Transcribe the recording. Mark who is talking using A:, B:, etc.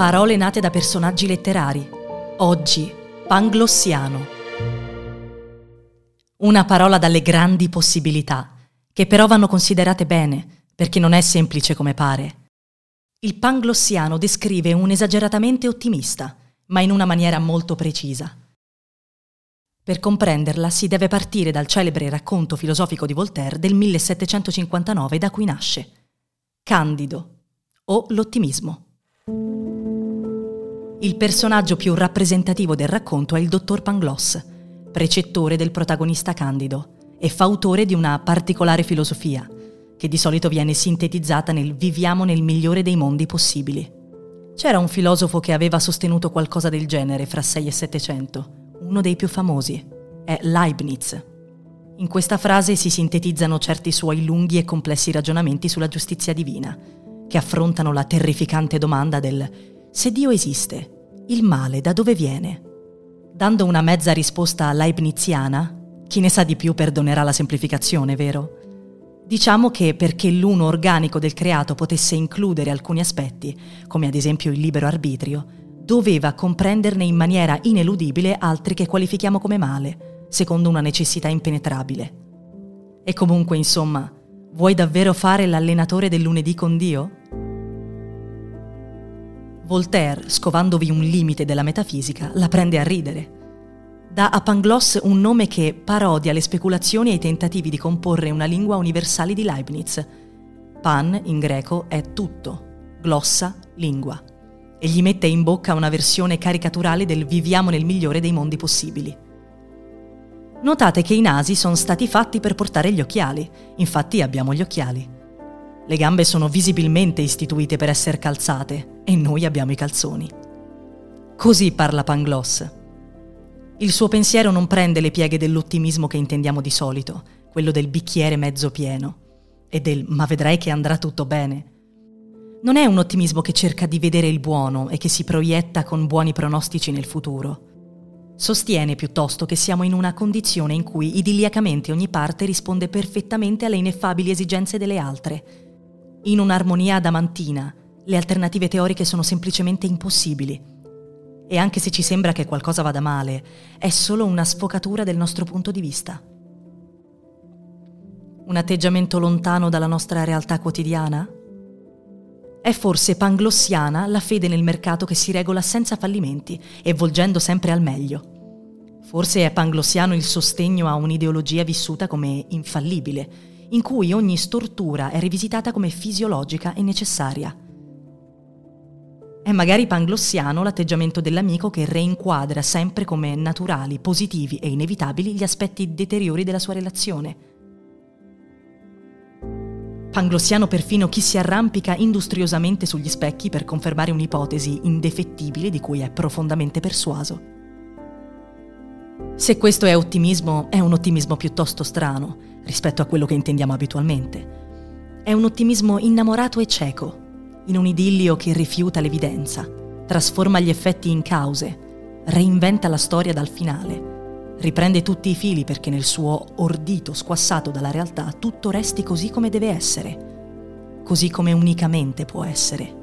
A: Parole nate da personaggi letterari. Oggi, panglossiano. Una parola dalle grandi possibilità, che però vanno considerate bene, perché non è semplice come pare. Il panglossiano descrive un esageratamente ottimista, ma in una maniera molto precisa. Per comprenderla si deve partire dal celebre racconto filosofico di Voltaire del 1759 da cui nasce. Candido o l'ottimismo. Il personaggio più rappresentativo del racconto è il dottor Pangloss, precettore del protagonista Candido e fautore di una particolare filosofia, che di solito viene sintetizzata nel viviamo nel migliore dei mondi possibili. C'era un filosofo che aveva sostenuto qualcosa del genere fra 6 e 700, uno dei più famosi, è Leibniz. In questa frase si sintetizzano certi suoi lunghi e complessi ragionamenti sulla giustizia divina, che affrontano la terrificante domanda del se Dio esiste, il male da dove viene? Dando una mezza risposta leibniziana, chi ne sa di più perdonerà la semplificazione, vero? Diciamo che perché l'uno organico del creato potesse includere alcuni aspetti, come ad esempio il libero arbitrio, doveva comprenderne in maniera ineludibile altri che qualifichiamo come male, secondo una necessità impenetrabile. E comunque, insomma, vuoi davvero fare l'allenatore del lunedì con Dio? Voltaire, scovandovi un limite della metafisica, la prende a ridere. Dà a Pangloss un nome che parodia le speculazioni e i tentativi di comporre una lingua universale di Leibniz. Pan, in greco, è tutto, glossa, lingua. E gli mette in bocca una versione caricaturale del viviamo nel migliore dei mondi possibili. Notate che i nasi sono stati fatti per portare gli occhiali, infatti abbiamo gli occhiali. Le gambe sono visibilmente istituite per essere calzate e noi abbiamo i calzoni. Così parla Pangloss. Il suo pensiero non prende le pieghe dell'ottimismo che intendiamo di solito, quello del bicchiere mezzo pieno e del ma vedrai che andrà tutto bene. Non è un ottimismo che cerca di vedere il buono e che si proietta con buoni pronostici nel futuro. Sostiene piuttosto che siamo in una condizione in cui idilliacamente ogni parte risponde perfettamente alle ineffabili esigenze delle altre in un'armonia adamantina, le alternative teoriche sono semplicemente impossibili. E anche se ci sembra che qualcosa vada male, è solo una sfocatura del nostro punto di vista. Un atteggiamento lontano dalla nostra realtà quotidiana? È forse panglossiana la fede nel mercato che si regola senza fallimenti e volgendo sempre al meglio. Forse è panglossiano il sostegno a un'ideologia vissuta come infallibile, in cui ogni stortura è rivisitata come fisiologica e necessaria. È magari panglossiano l'atteggiamento dell'amico che reinquadra sempre come naturali, positivi e inevitabili gli aspetti deteriori della sua relazione. Panglossiano perfino chi si arrampica industriosamente sugli specchi per confermare un'ipotesi indefettibile di cui è profondamente persuaso. Se questo è ottimismo, è un ottimismo piuttosto strano, rispetto a quello che intendiamo abitualmente. È un ottimismo innamorato e cieco, in un idillio che rifiuta l'evidenza, trasforma gli effetti in cause, reinventa la storia dal finale, riprende tutti i fili perché nel suo ordito squassato dalla realtà tutto resti così come deve essere, così come unicamente può essere.